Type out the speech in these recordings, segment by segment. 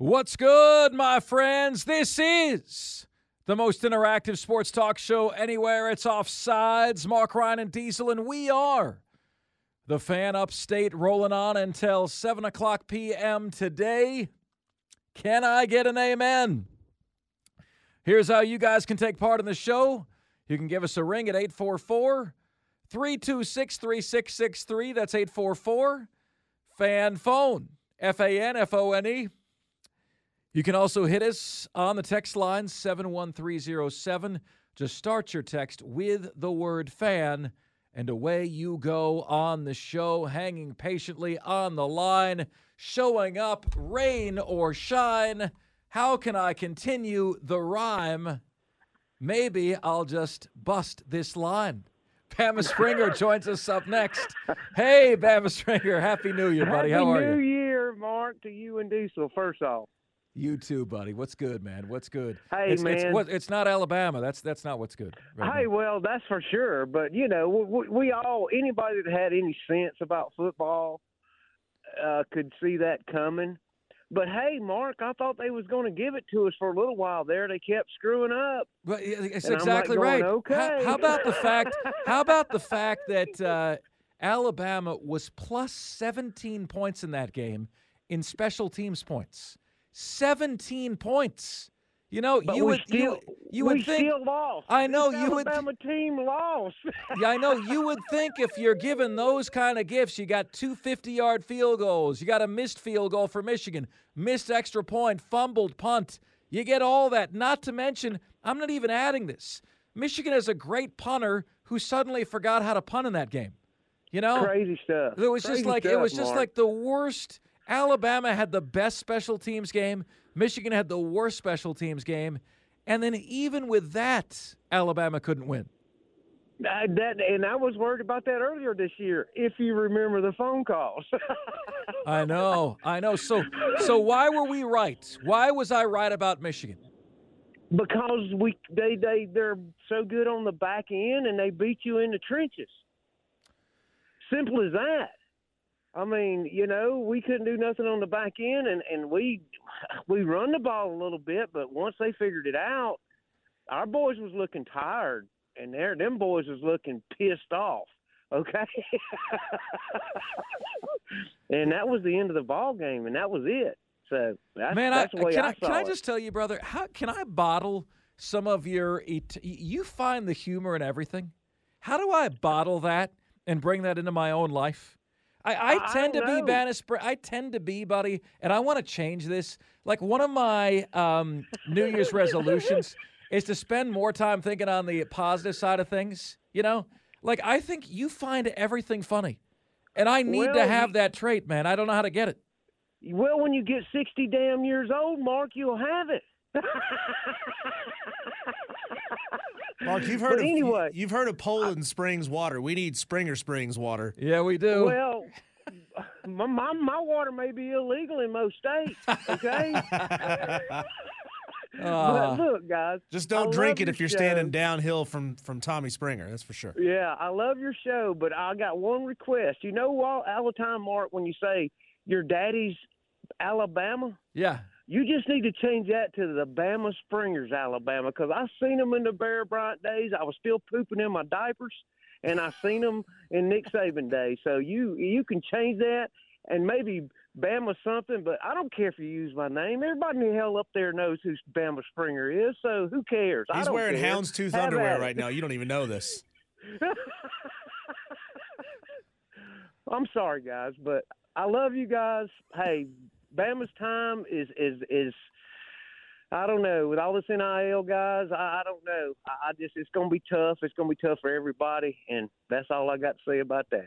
What's good, my friends? This is the most interactive sports talk show anywhere. It's Offsides, Mark Ryan and Diesel, and we are the fan upstate rolling on until 7 o'clock p.m. today. Can I get an amen? Here's how you guys can take part in the show. You can give us a ring at 844 326 3663. That's 844 fan phone. F A N F O N E. You can also hit us on the text line 71307. Just start your text with the word fan, and away you go on the show, hanging patiently on the line, showing up, rain or shine. How can I continue the rhyme? Maybe I'll just bust this line. Bama Springer joins us up next. Hey, Bama Springer, Happy New Year, buddy. Happy How are New you? New Year, Mark, to you and Diesel. First off, You too, buddy. What's good, man? What's good? Hey, it's, It's, man. what, it's not Alabama. That's that's not what's good. right hey, now. well, that's for sure. But you know, we, we all anybody that had any sense about football uh, could see that coming. But hey, Mark, I thought they was going to give it to us for a little while there. They kept screwing up. But it's And I'm like exactly going, right. How- okay. How, about the fact? How about the fact that uh, Alabama was plus 17 points in that game in special teams points? 17 points. You know, But you would still, you, you would think still lost. I know, This you would- Alabama team lost. Yeah, I know. You would think if you're given those kind of gifts, you got two 50 yard field goals, you got a missed field goal for Michigan, missed extra point, fumbled punt. You get all that. Not to mention, I'm not even adding this. Michigan has a great punter who suddenly forgot how to punt in that game. You know? Crazy stuff. It was just Crazy like it was just Mark. like the worst. Alabama had the best special teams game. Michigan had the worst special teams game. And then even with that, Alabama couldn't win. I, that and I was worried about that earlier this year. If you remember the phone calls. I know, I know. So, so why were we right? Why was I right about Michigan? because we they they they're so good on the back end and they beat you in the trenches. Simple as that. I mean, you know, we couldn't do nothing on the back end, and and we we run the ball a little bit, but once they figured it out, our boys was looking tired, and there them boys was looking pissed off. Okay, and that was the end of the ball game, and that was it. So that's, Man, that's I, can I, I, can I it. just tell you, brother? How can I bottle some of your? You find the humor in everything. How do I bottle that and bring that into my own life? I, I I tend to don't be. Bannis. I tend to be, buddy, and I want to change this. Like one of my um, New Year's resolutions is to spend more time thinking on the positive side of things. You know, like I think you find everything funny, and I need to have that trait, man. I don't know how to get it. Well, when you get 60 damn years old, Mark, you'll have it. Mark, you've heard But of anyway. you, have heard of Poland Springs water. We need Springer Springs water. Yeah, we do. well, my, my my water may be illegal in most states. Okay, Ah. but look, guys. Just don't drink it if you're standing downhill from from Tommy Springer. That's for sure. Yeah, I love your show, but I got one request. You know what? All the time, Mark, when you say your daddy's Alabama, yeah. You just need to change that to the Bama Springers, Alabama, because I seen them in the Bear Bryant days. I was still pooping in my diapers, and I seen them in Nick Saban days. So you you can change that and maybe Bama something, but I don't care if you use my name. Everybody in the hell up there knows who Bama Springer is, so who cares? I He's wearing care. houndstooth Have underwear right now. You don't even know this. I'm sorry, guys, but I love you guys. Hey, Bama's time is is is. I don't know. With all this NIL guys, I, I don't know. I, I just it's going to be tough. It's going to be tough for everybody, and that's all I got to say about that.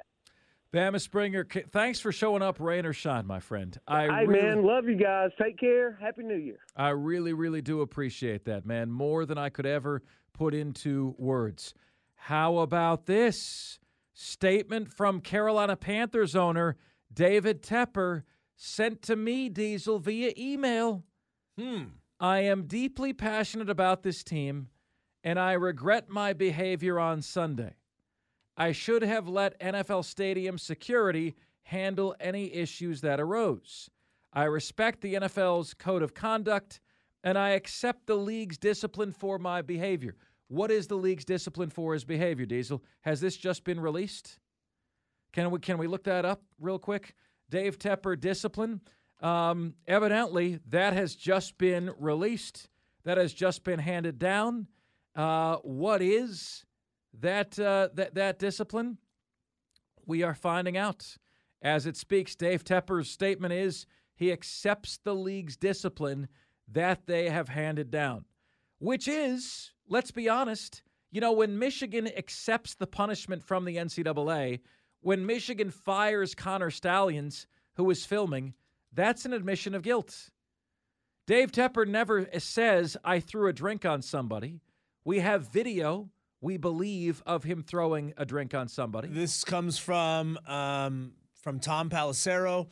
Bama Springer, thanks for showing up, rain or shine, my friend. I hey, really, man, love you guys. Take care. Happy New Year. I really, really do appreciate that, man, more than I could ever put into words. How about this statement from Carolina Panthers owner David Tepper sent to me, Diesel, via email? Hmm. I am deeply passionate about this team, and I regret my behavior on Sunday. I should have let NFL Stadium security handle any issues that arose. I respect the NFL's code of conduct, and I accept the league's discipline for my behavior. What is the league's discipline for his behavior, Diesel? Has this just been released? Can we can we look that up real quick? Dave Tepper discipline. Um, evidently, that has just been released. That has just been handed down. Uh, what is that uh, that that discipline? We are finding out as it speaks. Dave Tepper's statement is he accepts the league's discipline that they have handed down, which is, let's be honest, you know, when Michigan accepts the punishment from the NCAA, when Michigan fires Connor Stalions, who was filming, that's an admission of guilt. Dave Tepper never says, I threw a drink on somebody. We have video, we believe, of him throwing a drink on somebody. This comes from um, from Tom Pelissero.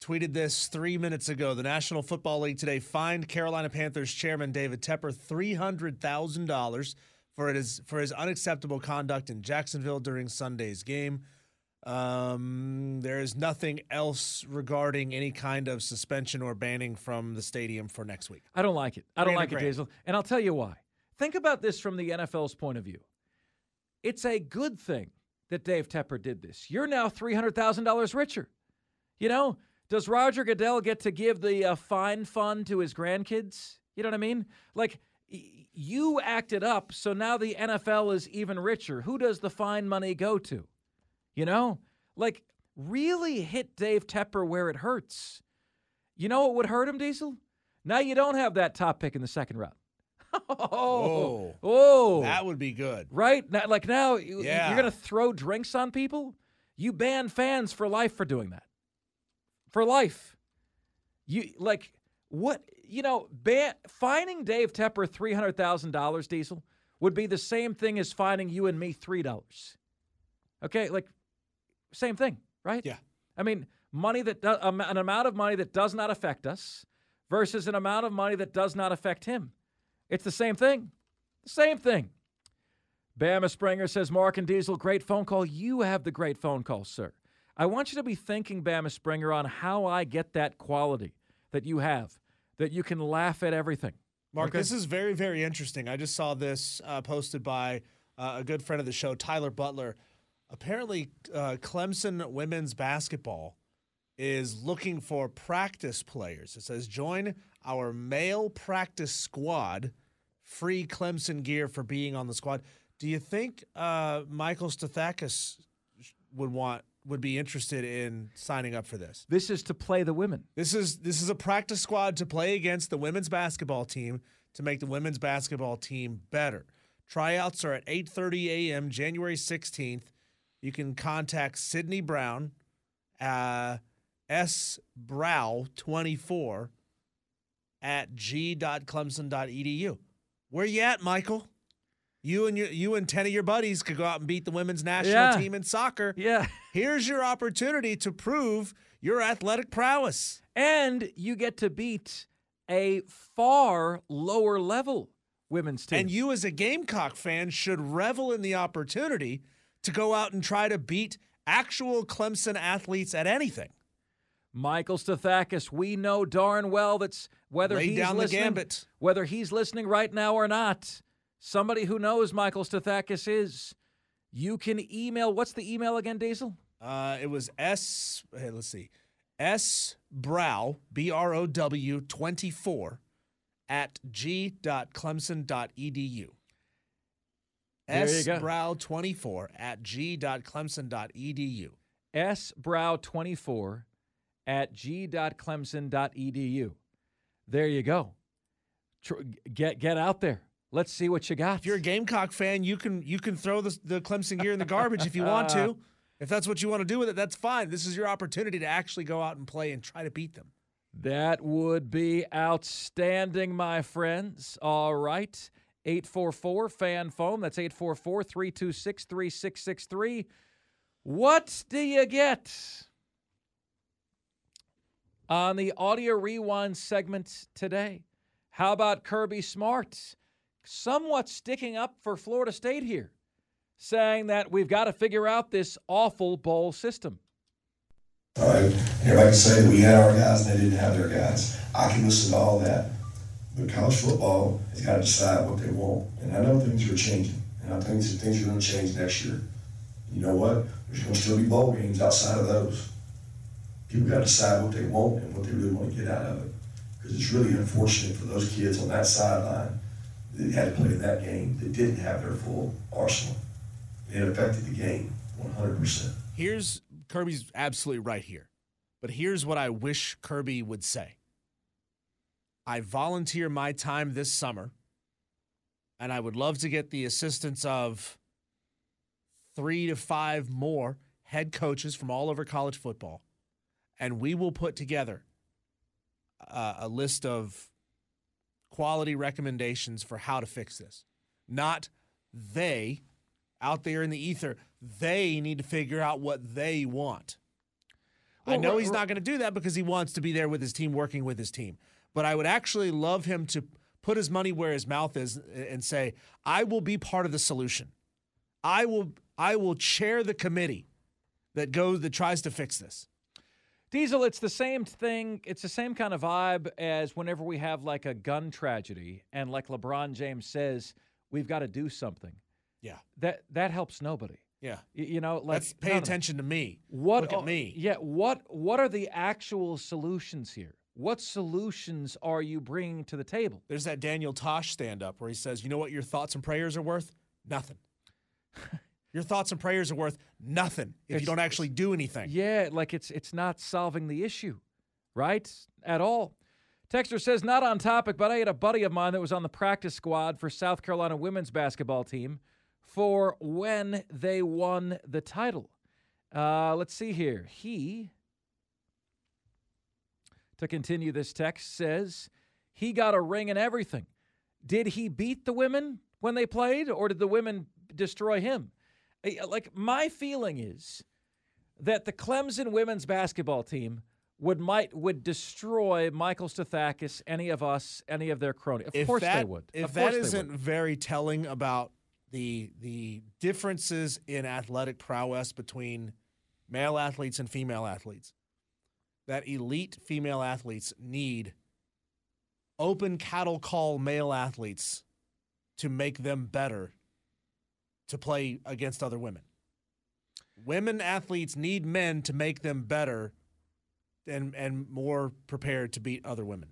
Tweeted this three minutes ago. The National Football League today fined Carolina Panthers chairman David Tepper three hundred thousand dollars for his for his unacceptable conduct in Jacksonville during Sunday's game. Um, there is nothing else regarding any kind of suspension or banning from the stadium for next week. I don't like it. I don't Grand like it, grand. Diesel. And I'll tell you why. Think about this from the NFL's point of view. It's a good thing that Dave Tepper did this. You're now $300,000 richer. You know, does Roger Goodell get to give the uh, fine fund to his grandkids? You know what I mean? Like, y- you acted up, so now the NFL is even richer. Who does the fine money go to? You know, like really hit Dave Tepper where it hurts. You know what would hurt him, Diesel? Now you don't have that top pick in the second round. oh, oh, That would be good. right? Now, like now, Yeah. you're gonna throw drinks on people. You ban fans for life for doing that. For life, you like what? You know, ban finding Dave Tepper three hundred thousand dollars, Diesel, would be the same thing as finding you and me three dollars. Okay, like same thing, right? Yeah. I mean, money that do, um, an amount of money that does not affect us versus an amount of money that does not affect him. It's the same thing. The same thing. Bama Springer says, Mark and Diesel, great phone call. You have the great phone call, sir. I want you to be thinking, Bama Springer, on how I get that quality that you have, that you can laugh at everything. Mark, Okay. this is very, very interesting. I just saw this uh, posted by uh, a good friend of the show, Tyler Butler. Apparently, uh, Clemson women's basketball is looking for practice players. It says, join our male practice squad, free Clemson gear for being on the squad. Do you think uh, Michael Stathakis would want would be interested in signing up for this? This is to play the women. This is this is a practice squad to play against the women's basketball team to make the women's basketball team better. Tryouts are at 8:30 a.m. January 16th. You can contact Sydney Brown, uh, S Brow 24 at g.clemson.edu. Where you at, Michael? You and your, you and ten of your buddies could go out and beat the women's national Yeah. team in soccer. Yeah. Here's your opportunity to prove your athletic prowess. And you get to beat a far lower level women's team. And you, as a Gamecock fan, should revel in the opportunity to go out and try to beat actual Clemson athletes at anything. Michael Stathakis, we know darn well that's whether Lay he's listening, whether he's listening right now or not. Somebody who knows Michael Stathakis is. You can email. What's the email again, Diesel? Uh, it was S. Hey, let's see. S Brow, B R O W 24 at g.clemson.edu. There you S go. Brow 24 at g.clemson.edu. sbrow24 at g.clemson.edu. There you go. Tr- Get get out there. Let's see what you got. If you're a Gamecock fan, you can you can throw the, the Clemson gear in the garbage if you want to. If that's what you want to do with it, that's fine. This is your opportunity to actually go out and play and try to beat them. That would be outstanding, my friends. All right. 844 fan foam. That's 844 326 3663. What do you get on the audio rewind segment today? How about Kirby Smart? Somewhat sticking up for Florida State here, saying that we've got to figure out this awful bowl system. All right. Everybody can say we had our guys and they didn't have their guys. I can listen to all that. But college football has got to decide what they want. And I know things are changing. And I think that things are going to change next year. You know what? There's going to still be bowl games outside of those. People got to decide what they want and what they really want to get out of it. Because it's really unfortunate for those kids on that sideline that had to play in that game that didn't have their full arsenal. It affected the game 100%. Here's Kirby's absolutely right here. But here's what I wish Kirby would say. I volunteer my time this summer, and I would love to get the assistance of three to five more head coaches from all over college football, and we will put together a, a list of quality recommendations for how to fix this. Not they out there in the ether, they need to figure out what they want. I know he's not going to do that because he wants to be there with his team, working with his team. But I would actually love him to put his money where his mouth is and say, "I will be part of the solution. I will. I will chair the committee that goes that tries to fix this." Diesel, it's the same thing. It's the same kind of vibe as whenever we have like a gun tragedy, and like LeBron James says, we've got to do something. Yeah, That that helps nobody. yeah. Y- You know, like Let's pay attention to me. What Look at me. Yeah. What What are the actual solutions here? What solutions are you bringing to the table? There's that Daniel Tosh stand up where he says, "You know what your thoughts and prayers are worth? Nothing. your thoughts and prayers are worth nothing if It's- you don't actually do anything." Yeah, like it's it's not solving the issue, right? At all. Texter says not on topic, but I had a buddy of mine that was on the practice squad for South Carolina women's basketball team for when they won the title. Uh, let's see here. He, to continue this text, says he got a ring and everything. Did he beat the women when they played, or did the women destroy him? Like, my feeling is that the Clemson women's basketball team would might would destroy Michael Stathakis, any of us, any of their cronies. Of if course that, they would. If of that isn't very telling about the the differences in athletic prowess between male athletes and female athletes, that elite female athletes need open cattle call male athletes to make them better to play against other women. Women athletes need men to make them better and and more prepared to beat other women.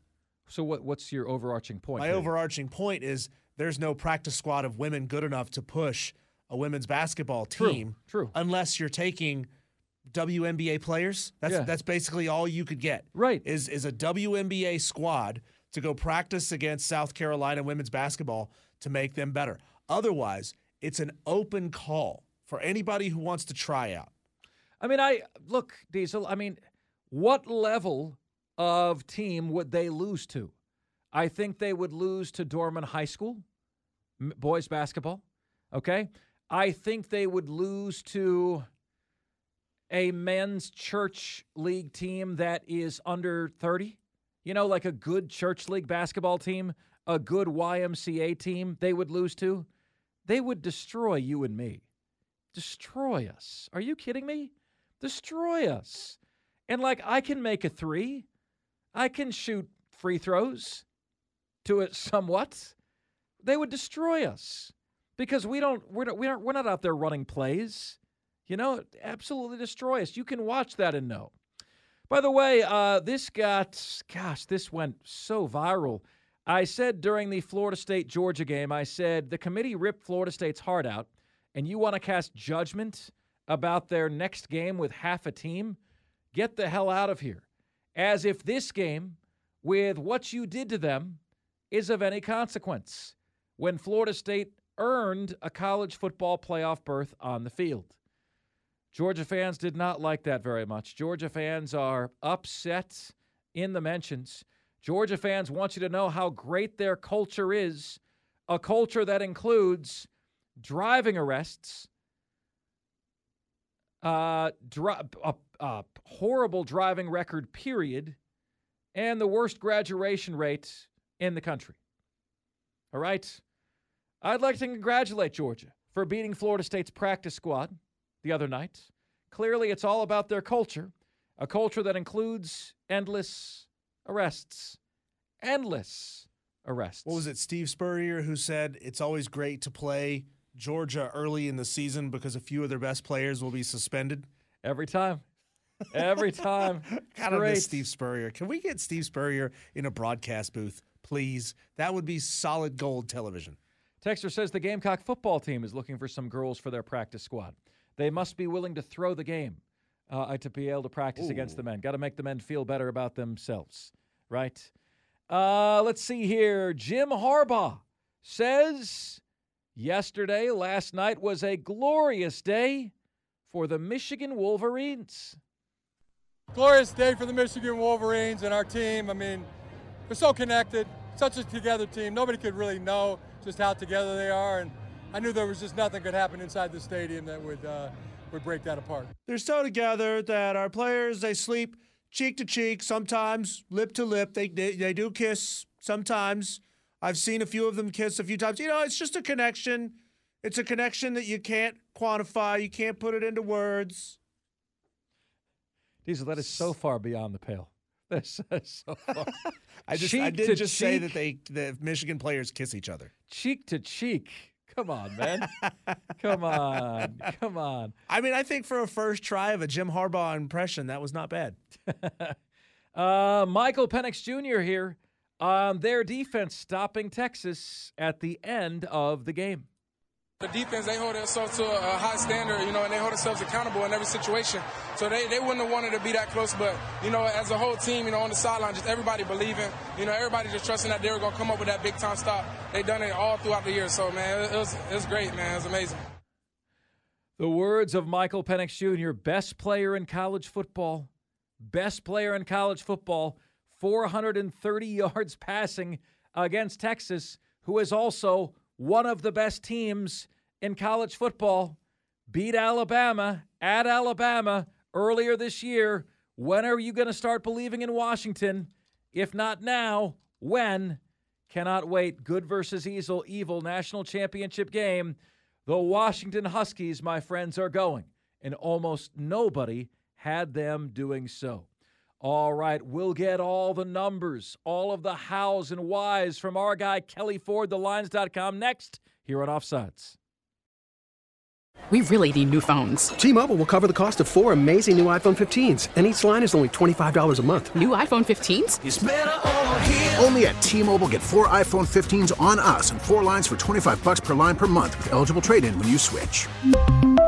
So what what's your overarching point? My here? overarching point is there's no practice squad of women good enough to push a women's basketball team. True, true. Unless you're taking WNBA players. That's Yeah. that's basically all you could get. Right. Is is a WNBA squad to go practice against South Carolina women's basketball to make them better. Otherwise, it's an open call for anybody who wants to try out. I mean, I look, Diesel. I mean, what level of team would they lose to? I think they would lose to Dorman High School, boys basketball. Okay. I think they would lose to a men's church league team that is under 30. You know, like a good church league basketball team, a good YMCA team, they would lose to. They would destroy you and me. Destroy us. Are you kidding me? Destroy us. And like, I can make a three, I can shoot free throws to it somewhat. They would destroy us because we don't, we're not, we aren't, we're not out there running plays. You know, absolutely destroy us. You can watch that and know. By the way, uh, this got, gosh, this went so viral. I said during the Florida State Georgia game, I said the committee ripped Florida State's heart out, and you want to cast judgment about their next game with half a team? Get the hell out of here. As if this game, with what you did to them, is of any consequence when Florida State earned a college football playoff berth on the field. Georgia fans did not like that very much. Georgia fans are upset in the mentions. Georgia fans want you to know how great their culture is a culture that includes driving arrests, uh, a, a horrible driving record, period, and the worst graduation rate in the country. All right? I'd like to congratulate Georgia for beating Florida State's practice squad the other night. Clearly, it's all about their culture, a culture that includes endless arrests. Endless arrests. What was it, Steve Spurrier, who said it's always great to play Georgia early in the season because a few of their best players will be suspended? Every time. Every time. kind of Great. miss Steve Spurrier. Can we get Steve Spurrier in a broadcast booth, please? That would be solid gold television. Texter says the Gamecock football team is looking for some girls for their practice squad. They must be willing to throw the game uh, to be able to practice against the men. Got to make the men feel better about themselves, right? Uh, let's see here. Jim Harbaugh says yesterday, last night was a glorious day for the Michigan Wolverines. glorious day for the Michigan Wolverines and our team. I mean, we're so connected, such a together team. Nobody could really know just how together they are, and I knew there was just nothing could happen inside the stadium that would uh, would break that apart. They're so together that our players they sleep cheek to cheek, sometimes lip to lip. They they, they do kiss sometimes. I've seen a few of them kiss a few times. You know, it's just a connection. It's a connection that you can't quantify. You can't put it into words. Diesel, that is so far beyond the pale. That's so far. I just I did to just say that they the Michigan players kiss each other. cheek to cheek. Come on, man. Come on. Come on. I mean, I think for a first try of a Jim Harbaugh impression, that was not bad. Uh, Michael Penix Jr. here. Um, their defense stopping Texas at the end of the game. The defense, they hold themselves to a, high standard, you know, and they hold themselves accountable in every situation. So they, they wouldn't have wanted to be that close, but, you know, as a whole team, you know, on the sideline, just everybody believing, you know, everybody just trusting that they were going to come up with that big time stop. They done it all throughout the year. So, man, it, it was, it was great, man. It was amazing. The words of Michael Penix Jr., best player in college football, best player in college football, 430 yards passing against Texas, who is also one of the best teams in college football, beat Alabama at Alabama earlier this year. When are you going to start believing in Washington? If not now, when? Cannot wait. Good versus evil, evil national championship game. The Washington Huskies, my friends, are going, and almost nobody had them doing so. All right, we'll get all the numbers, all of the hows and whys from our guy Kelly Ford, thelines.com, next here on Offsides. We really need new phones. T-Mobile will cover the cost of four amazing new iPhone 15s, and each line is only $25 a month. New iPhone 15s? Only at T-Mobile get four iPhone 15s on us and four lines for 25 bucks per line per month with eligible trade-in when you switch.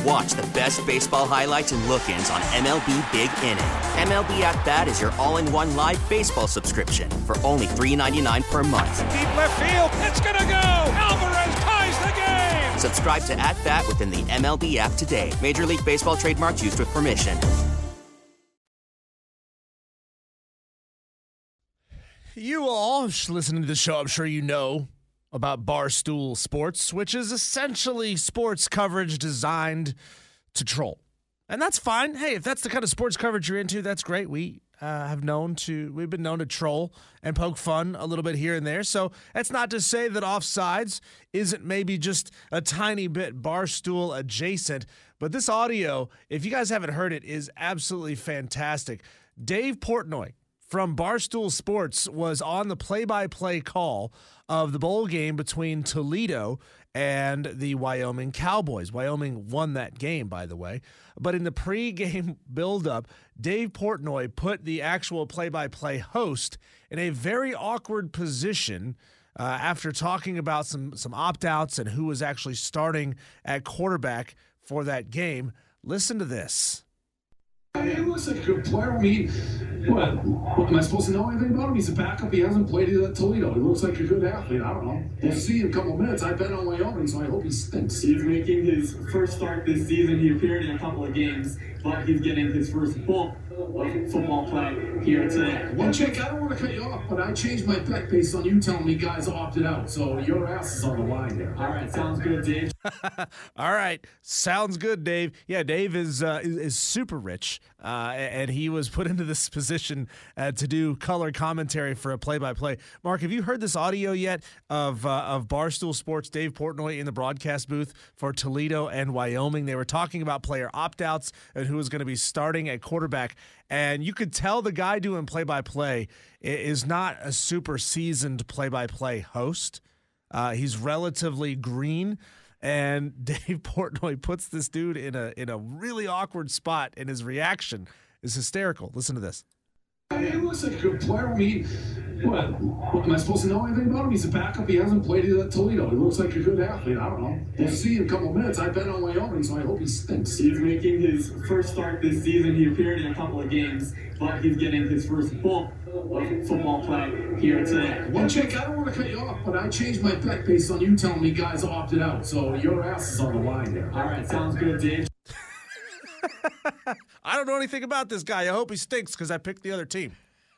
And watch the best baseball highlights and look-ins on MLB Big Inning. MLB At Bat is your all-in-one live baseball subscription for only $3.99 per month. Deep left field. It's gonna go. Alvarez ties the game. Subscribe to At Bat within the MLB app today. Major League Baseball trademarks used with permission. You all listening to the show, I'm sure you know about Barstool Sports, which is essentially sports coverage designed to troll. And that's fine. Hey, if that's the kind of sports coverage you're into, that's great. We uh, have known to we've been known to troll and poke fun a little bit here and there. So that's not to say that offsides isn't maybe just a tiny bit barstool adjacent. But this audio, if you guys haven't heard it, is absolutely fantastic. Dave Portnoy from Barstool Sports was on the play-by-play call of the bowl game between Toledo and the Wyoming Cowboys. Wyoming won that game, by the way. But in the pregame buildup, Dave Portnoy put the actual play by play host in a very awkward position. Uh, after talking about some some opt outs and who was actually starting at quarterback for that game, listen to this. He like a good player. What, what? Am I supposed to know anything about him? He's a backup. He hasn't played at Toledo. He looks like a good athlete. I don't know. We'll see in a couple of minutes. I bet on Wyoming, so I hope he stinks. He's making his first start this season. He appeared in a couple of games, but he's getting his first bulk of football play here today. Well, Jake, I don't want to cut you off, but I changed my bet based on you telling me guys opted out. So your ass is on the line there. All right, sounds good, Dave. All right, sounds good, Dave. Yeah, Dave is uh, is, is, super rich, uh, and he was put into this position uh, to do color commentary for a play-by-play. Mark, have you heard this audio yet of uh, of Barstool Sports Dave Portnoy in the broadcast booth for Toledo and Wyoming? They were talking about player opt-outs and who was going to be starting at quarterback, and you could tell the guy doing play-by-play is not a super seasoned play-by-play host. Uh, he's relatively green and Dave Portnoy puts this dude in a in a really awkward spot, and his reaction is hysterical. Listen to this. He like a good player. I mean, what, what? Am I supposed to know anything about him? He's a backup. He hasn't played at Toledo. He looks like a good athlete. I don't know. We'll see in a couple of minutes. I bet on Wyoming, so I hope he stinks. He's making his first start this season. He appeared in a couple of games, but he's getting his first bulk of football play here today. Well, Jake, I don't want to cut you off, but I changed my bet based on you telling me guys opted out. So your ass is on the line there. All right, sounds good, Dave. I don't know anything about this guy. I hope he stinks because I picked the other team.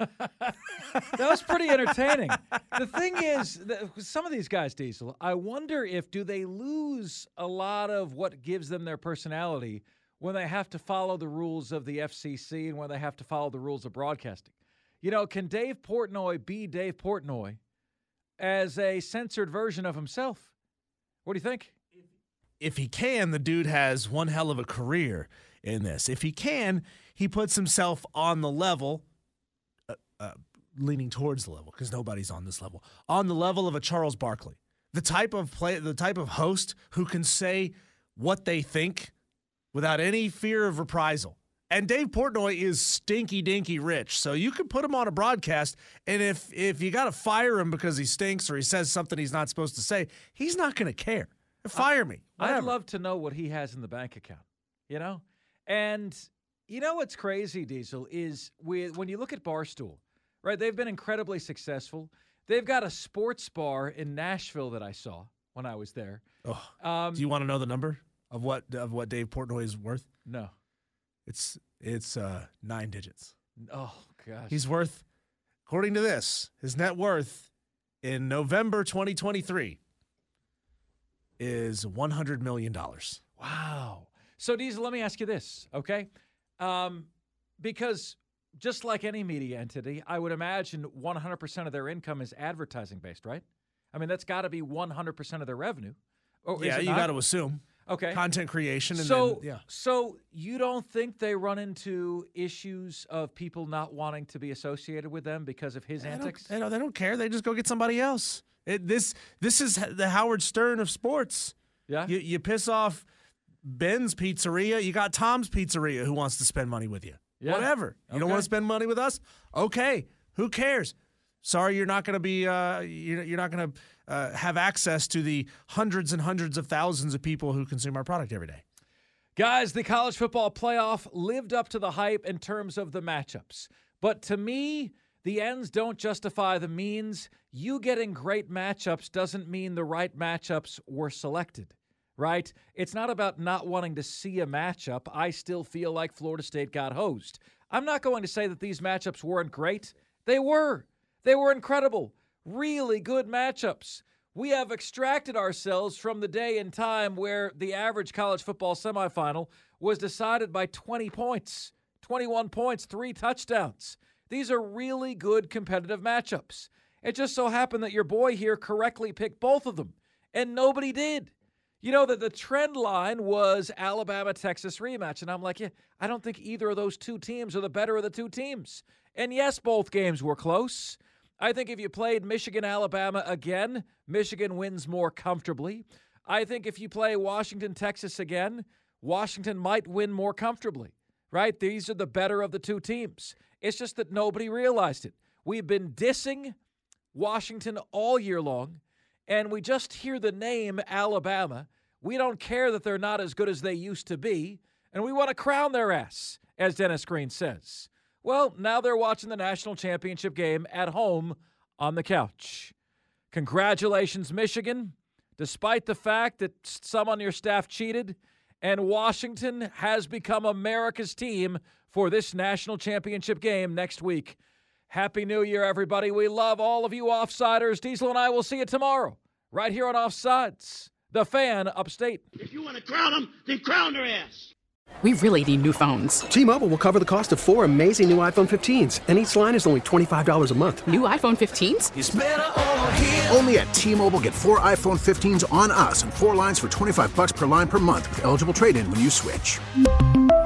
that was pretty entertaining. the thing is, some of these guys, Diesel, I wonder if do they lose a lot of what gives them their personality when they have to follow the rules of the FCC and when they have to follow the rules of broadcasting. You know, can Dave Portnoy be Dave Portnoy as a censored version of himself? What do you think? If he can, the dude has one hell of a career in this. If he can, he puts himself on the level, uh, leaning towards the level because nobody's on this level, on the level of a Charles Barkley, the type of play, the type of host who can say what they think without any fear of reprisal. And Dave Portnoy is stinky dinky rich. So you can put him on a broadcast, and if if you got to fire him because he stinks or he says something he's not supposed to say, he's not going to care. Fire me. Whatever. I'd love to know what he has in the bank account. You know, and you know what's crazy, Diesel, is with when you look at Barstool, right? They've been incredibly successful. They've got a sports bar in Nashville that I saw when I was there. Oh, um, do you want to know the number of what of what Dave Portnoy is worth? No. It's it's uh, nine digits. Oh gosh. He's worth, according to this, his net worth in November 2023 is 100 million dollars. Wow. So Diesel, let me ask you this, okay? Um, because just like any media entity, I would imagine 100% of their income is advertising based, right? I mean, that's got to be 100% of their revenue. Or yeah, you got to assume. Okay. Content creation and so, then, yeah. So you don't think they run into issues of people not wanting to be associated with them because of his they antics? Don't, they, don't, they don't care. They just go get somebody else. It, this this is the Howard Stern of sports. Yeah. You, you piss off Ben's Pizzeria, you got Tom's Pizzeria who wants to spend money with you. Yeah. Whatever. You okay. don't want to spend money with us? Okay. Who cares? Sorry, you're not going to be. Uh, you're not going to uh, have access to the hundreds and hundreds of thousands of people who consume our product every day. Guys, the college football playoff lived up to the hype in terms of the matchups. But to me, the ends don't justify the means. You getting great matchups doesn't mean the right matchups were selected, right? It's not about not wanting to see a matchup. I still feel like Florida State got hosed. I'm not going to say that these matchups weren't great. They were. They were incredible really good matchups. We have extracted ourselves from the day and time where the average college football semifinal was decided by 20 points, 21 points, three touchdowns. These are really good competitive matchups. It just so happened that your boy here correctly picked both of them, and nobody did. You know that the trend line was Alabama Texas rematch, and I'm like, yeah, I don't think either of those two teams are the better of the two teams. And yes, both games were close. I think if you played Michigan Alabama again, Michigan wins more comfortably. I think if you play Washington Texas again, Washington might win more comfortably. Right? These are the better of the two teams. It's just that nobody realized it. We've been dissing Washington all year long and we just hear the name Alabama, we don't care that they're not as good as they used to be, and we want to crown their ass, as Dennis Green says. Well, now they're watching the national championship game at home on the couch. Congratulations, Michigan. Despite the fact that some on your staff cheated, and Washington has become America's team for this national championship game next week. Happy New Year, everybody. We love all of you offsiders. Diesel and I will see you tomorrow, right here on Offsides, the fan upstate. If you want to crown them, then crown their ass. We really need new phones. T Mobile will cover the cost of four amazing new iPhone 15s, and each line is only $25 a month. New iPhone 15s? Only at T Mobile get four iPhone 15s on us and four lines for 25 bucks per line per month with eligible trade in when you switch.